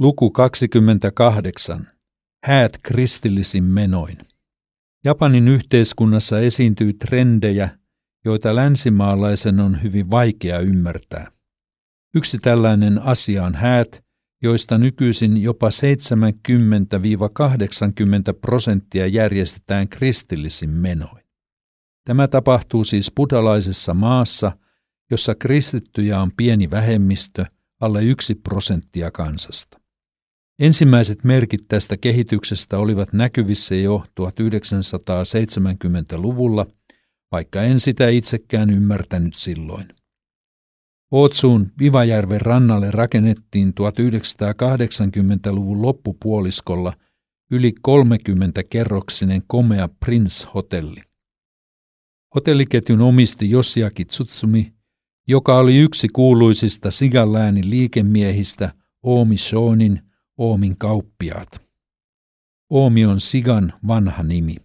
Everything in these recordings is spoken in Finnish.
Luku 28. Häät kristillisin menoin. Japanin yhteiskunnassa esiintyy trendejä, joita länsimaalaisen on hyvin vaikea ymmärtää. Yksi tällainen asia on häät, joista nykyisin jopa 70-80 prosenttia järjestetään kristillisin menoin. Tämä tapahtuu siis buddhalaisessa maassa, jossa kristittyjä on pieni vähemmistö, alle yksi prosenttia kansasta. Ensimmäiset merkit tästä kehityksestä olivat näkyvissä jo 1970-luvulla, vaikka en sitä itsekään ymmärtänyt silloin. Ootsuun Vivajärven rannalle rakennettiin 1980-luvun loppupuoliskolla yli 30-kerroksinen komea Prince-hotelli. Hotelliketjun omisti Josiaki Tsutsumi, joka oli yksi kuuluisista Sigaläänin liikemiehistä Oomi Shonin – Oomin kauppiaat. Oomi on Sigan vanha nimi.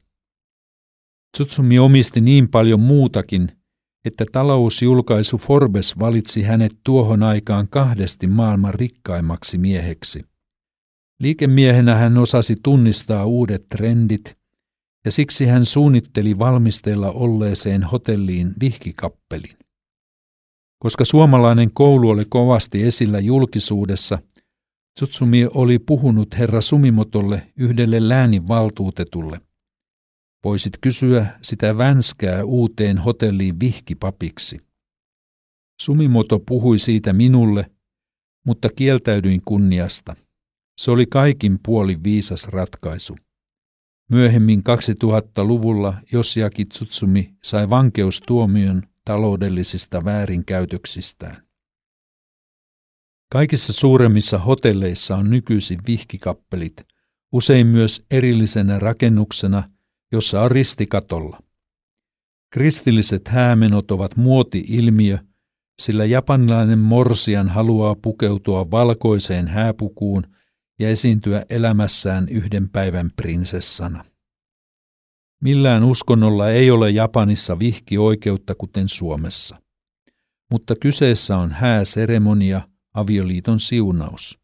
Tsutsumi omisti niin paljon muutakin, että talousjulkaisu Forbes valitsi hänet tuohon aikaan kahdesti maailman rikkaimmaksi mieheksi. Liikemiehenä hän osasi tunnistaa uudet trendit, ja siksi hän suunnitteli valmisteilla olleeseen hotelliin vihkikappelin. Koska suomalainen koulu oli kovasti esillä julkisuudessa – Tsutsumi oli puhunut herra Sumimotolle yhdelle läänin valtuutetulle. Voisit kysyä sitä vänskää uuteen hotelliin vihkipapiksi. Sumimoto puhui siitä minulle, mutta kieltäydyin kunniasta. Se oli kaikin puolin viisas ratkaisu. Myöhemmin 2000-luvulla Josiaki Tsutsumi sai vankeustuomion taloudellisista väärinkäytöksistään. Kaikissa suuremmissa hotelleissa on nykyisin vihkikappelit, usein myös erillisenä rakennuksena, jossa on ristikatolla. Kristilliset häämenot ovat muoti-ilmiö, sillä japanilainen morsian haluaa pukeutua valkoiseen hääpukuun ja esiintyä elämässään yhden päivän prinsessana. Millään uskonnolla ei ole Japanissa vihki-oikeutta kuten Suomessa. Mutta kyseessä on hääseremonia – avioliiton siunaus.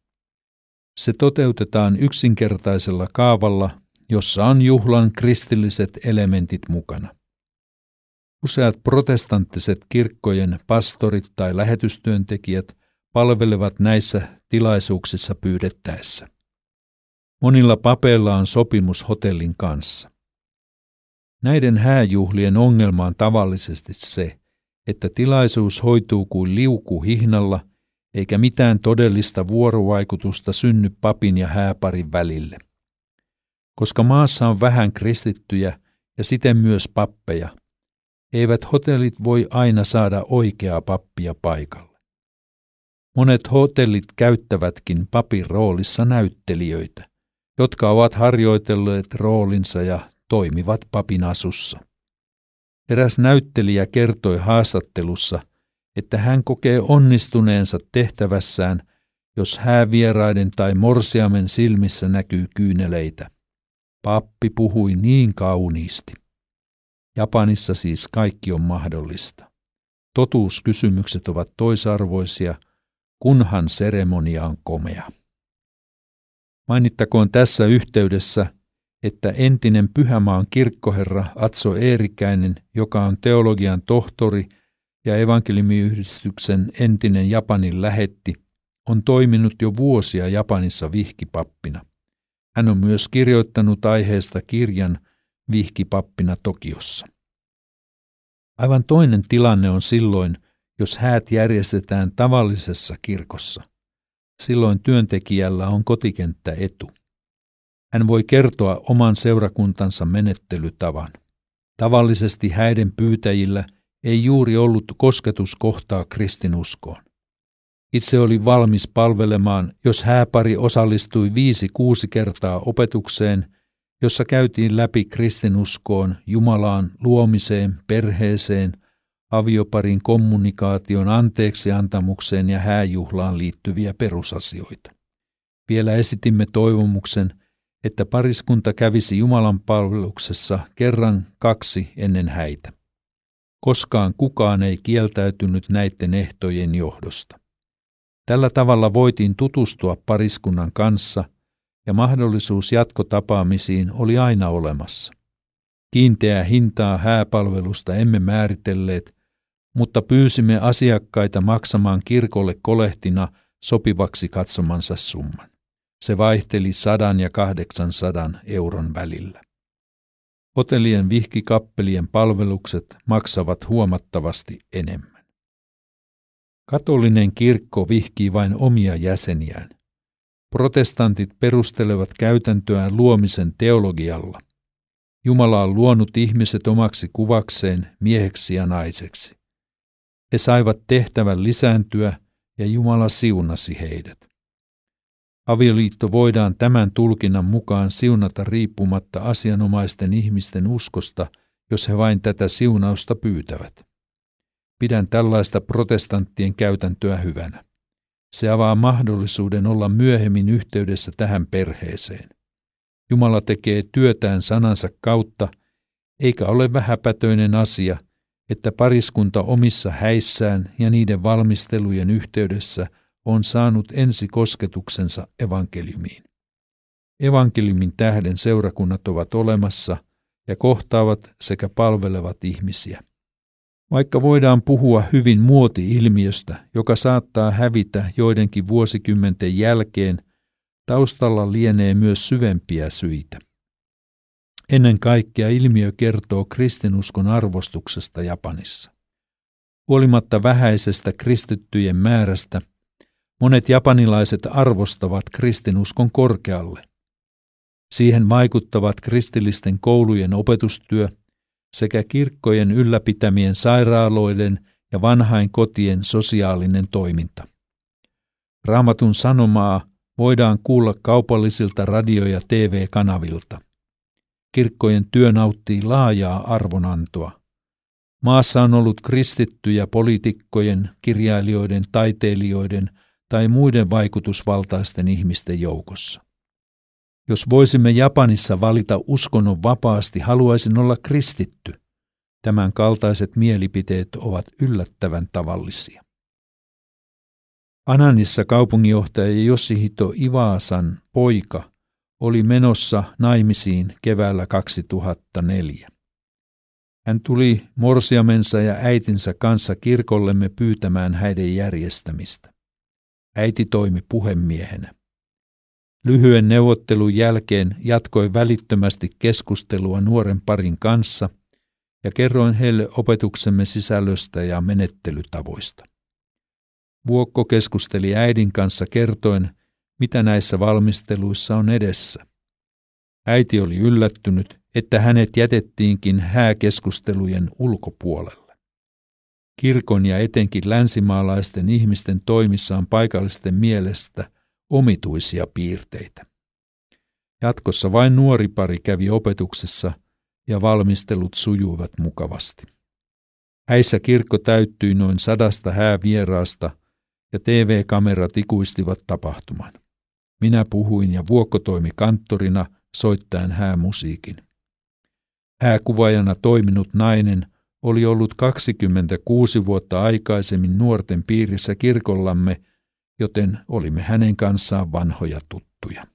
Se toteutetaan yksinkertaisella kaavalla, jossa on juhlan kristilliset elementit mukana. Useat protestanttiset kirkkojen pastorit tai lähetystyöntekijät palvelevat näissä tilaisuuksissa pyydettäessä. Monilla papeilla on sopimus hotellin kanssa. Näiden hääjuhlien ongelma on tavallisesti se, että tilaisuus hoituu kuin liuku hihnalla – eikä mitään todellista vuorovaikutusta synny papin ja hääparin välille. Koska maassa on vähän kristittyjä ja siten myös pappeja, eivät hotellit voi aina saada oikeaa pappia paikalle. Monet hotellit käyttävätkin papin roolissa näyttelijöitä, jotka ovat harjoitelleet roolinsa ja toimivat papin asussa. Eräs näyttelijä kertoi haastattelussa – että hän kokee onnistuneensa tehtävässään, jos häävieraiden tai morsiamen silmissä näkyy kyyneleitä. Pappi puhui niin kauniisti. Japanissa siis kaikki on mahdollista. Totuuskysymykset ovat toisarvoisia, kunhan seremonia on komea. Mainittakoon tässä yhteydessä, että entinen Pyhämaan kirkkoherra Atso Eerikäinen, joka on teologian tohtori – ja evankelimiyhdistyksen entinen Japanin lähetti, on toiminut jo vuosia Japanissa vihkipappina. Hän on myös kirjoittanut aiheesta kirjan Vihkipappina Tokiossa. Aivan toinen tilanne on silloin, jos häät järjestetään tavallisessa kirkossa. Silloin työntekijällä on kotikenttä etu. Hän voi kertoa oman seurakuntansa menettelytavan. Tavallisesti häiden pyytäjillä – ei juuri ollut kosketuskohtaa kristinuskoon. Itse oli valmis palvelemaan, jos hääpari osallistui viisi kuusi kertaa opetukseen, jossa käytiin läpi kristinuskoon, Jumalaan, luomiseen, perheeseen, avioparin kommunikaation anteeksiantamukseen ja hääjuhlaan liittyviä perusasioita. Vielä esitimme toivomuksen, että pariskunta kävisi Jumalan palveluksessa kerran kaksi ennen häitä. Koskaan kukaan ei kieltäytynyt näiden ehtojen johdosta. Tällä tavalla voitiin tutustua pariskunnan kanssa ja mahdollisuus jatkotapaamisiin oli aina olemassa. Kiinteää hintaa hääpalvelusta emme määritelleet, mutta pyysimme asiakkaita maksamaan kirkolle kolehtina sopivaksi katsomansa summan. Se vaihteli sadan ja kahdeksansadan euron välillä. Hotellien vihkikappelien palvelukset maksavat huomattavasti enemmän. Katolinen kirkko vihkii vain omia jäseniään. Protestantit perustelevat käytäntöään luomisen teologialla. Jumala on luonut ihmiset omaksi kuvakseen mieheksi ja naiseksi. He saivat tehtävän lisääntyä ja Jumala siunasi heidät. Avioliitto voidaan tämän tulkinnan mukaan siunata riippumatta asianomaisten ihmisten uskosta, jos he vain tätä siunausta pyytävät. Pidän tällaista protestanttien käytäntöä hyvänä. Se avaa mahdollisuuden olla myöhemmin yhteydessä tähän perheeseen. Jumala tekee työtään sanansa kautta, eikä ole vähäpätöinen asia, että pariskunta omissa häissään ja niiden valmistelujen yhteydessä – on saanut ensikosketuksensa evankeliumiin. Evankeliumin tähden seurakunnat ovat olemassa ja kohtaavat sekä palvelevat ihmisiä. Vaikka voidaan puhua hyvin muoti-ilmiöstä, joka saattaa hävitä joidenkin vuosikymmenten jälkeen, taustalla lienee myös syvempiä syitä. Ennen kaikkea ilmiö kertoo kristinuskon arvostuksesta Japanissa. Huolimatta vähäisestä kristittyjen määrästä, Monet japanilaiset arvostavat kristinuskon korkealle. Siihen vaikuttavat kristillisten koulujen opetustyö sekä kirkkojen ylläpitämien sairaaloiden ja vanhain kotien sosiaalinen toiminta. Raamatun sanomaa voidaan kuulla kaupallisilta radio- ja TV-kanavilta. Kirkkojen työ nauttii laajaa arvonantoa. Maassa on ollut kristittyjä poliitikkojen, kirjailijoiden, taiteilijoiden – tai muiden vaikutusvaltaisten ihmisten joukossa. Jos voisimme Japanissa valita uskonnon vapaasti, haluaisin olla kristitty. Tämän kaltaiset mielipiteet ovat yllättävän tavallisia. Ananissa kaupunginjohtaja Yoshihito Ivasan poika oli menossa naimisiin keväällä 2004. Hän tuli morsiamensa ja äitinsä kanssa kirkollemme pyytämään häiden järjestämistä. Äiti toimi puhemiehenä. Lyhyen neuvottelun jälkeen jatkoi välittömästi keskustelua nuoren parin kanssa ja kerroin heille opetuksemme sisällöstä ja menettelytavoista. Vuokko keskusteli äidin kanssa kertoen, mitä näissä valmisteluissa on edessä. Äiti oli yllättynyt, että hänet jätettiinkin hääkeskustelujen ulkopuolelle. Kirkon ja etenkin länsimaalaisten ihmisten toimissa on paikallisten mielestä omituisia piirteitä. Jatkossa vain nuori pari kävi opetuksessa ja valmistelut sujuivat mukavasti. Häissä kirkko täyttyi noin sadasta häävieraasta ja TV-kamerat ikuistivat tapahtuman. Minä puhuin ja Vuokko toimi kanttorina soittaen häämusiikin. Hääkuvaajana toiminut nainen oli ollut 26 vuotta aikaisemmin nuorten piirissä kirkollamme, joten olimme hänen kanssaan vanhoja tuttuja.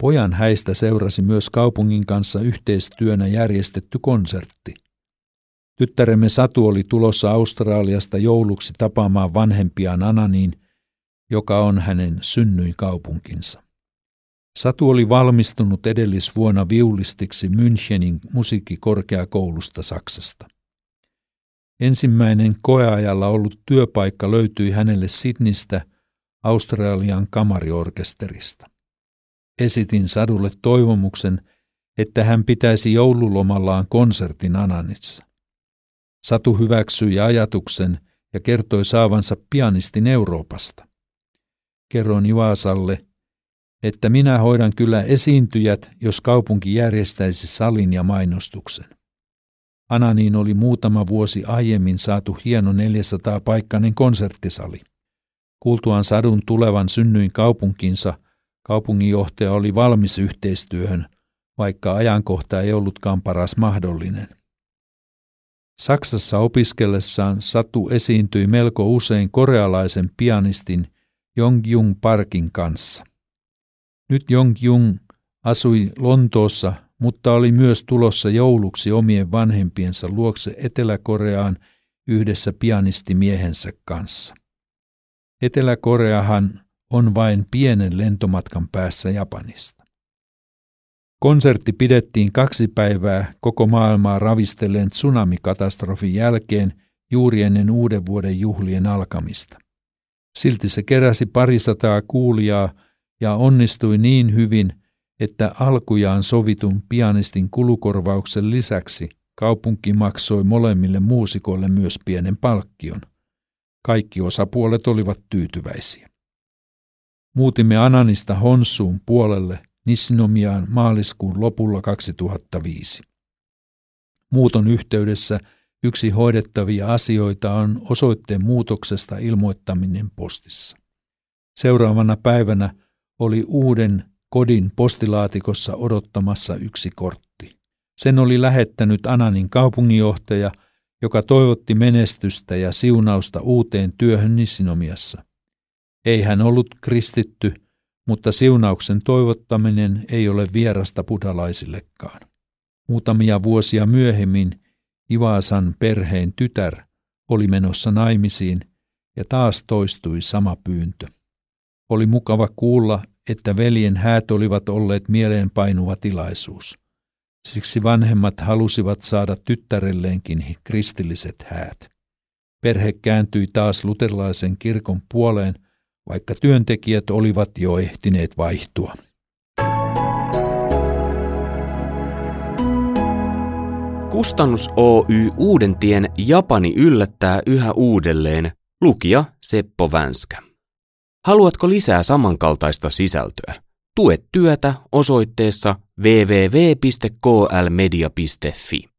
Pojan häistä seurasi myös kaupungin kanssa yhteistyönä järjestetty konsertti. Tyttäremme Satu oli tulossa Australiasta jouluksi tapaamaan vanhempiaan Ananiin, joka on hänen synnyinkaupunkinsa. Satu oli valmistunut edellisvuonna viulistiksi Münchenin musiikkikorkeakoulusta Saksasta. Ensimmäinen koeajalla ollut työpaikka löytyi hänelle Sydneystä Australian kamariorkesterista. Esitin Sadulle toivomuksen, että hän pitäisi joululomallaan konsertin Ananissa. Satu hyväksyi ajatuksen ja kertoi saavansa pianistin Euroopasta. Kerroin Ivaasalle, että minä hoidan kyllä esiintyjät, jos kaupunki järjestäisi salin ja mainostuksen. Ananiin oli muutama vuosi aiemmin saatu hieno 400-paikkainen konserttisali. Kuultuaan sadun tulevan synnyin kaupunkinsa, kaupunginjohtaja oli valmis yhteistyöhön, vaikka ajankohta ei ollutkaan paras mahdollinen. Saksassa opiskellessaan Satu esiintyi melko usein korealaisen pianistin Jong Jung Parkin kanssa. Nyt Jong Jung asui Lontoossa, mutta oli myös tulossa jouluksi omien vanhempiensa luokse Etelä-Koreaan yhdessä pianistimiehensä kanssa. Etelä-Koreahan on vain pienen lentomatkan päässä Japanista. Konsertti pidettiin kaksi päivää koko maailmaa ravistelleen tsunamikatastrofin jälkeen juuri ennen uuden vuoden juhlien alkamista. Silti se keräsi parisataa kuulijaa ja onnistui niin hyvin, että alkujaan sovitun pianistin kulukorvauksen lisäksi kaupunki maksoi molemmille muusikoille myös pienen palkkion. Kaikki osapuolet olivat tyytyväisiä. Muutimme Ananista Honsuun puolelle Nissinomiaan maaliskuun lopulla 2005. Muuton yhteydessä yksi hoidettavia asioita on osoitteen muutoksesta ilmoittaminen postissa. Seuraavana päivänä oli uuden kodin postilaatikossa odottamassa yksi kortti. Sen oli lähettänyt Ananin kaupunginjohtaja, joka toivotti menestystä ja siunausta uuteen työhön Nissinomiassa. Ei hän ollut kristitty, mutta siunauksen toivottaminen ei ole vierasta buddhalaisillekaan. Muutamia vuosia myöhemmin Ivasan perheen tytär oli menossa naimisiin ja taas toistui sama pyyntö. Oli mukava kuulla, että veljen häät olivat olleet mieleenpainuva tilaisuus. Siksi vanhemmat halusivat saada tyttärelleenkin kristilliset häät. Perhe kääntyi taas luterilaisen kirkon puoleen, vaikka työntekijät olivat jo ehtineet vaihtua. Kustannus Oy Uudentien Japani yllättää yhä uudelleen, lukija Seppo Vänskä. Haluatko lisää samankaltaista sisältöä? Tue työtä osoitteessa www.klmedia.fi.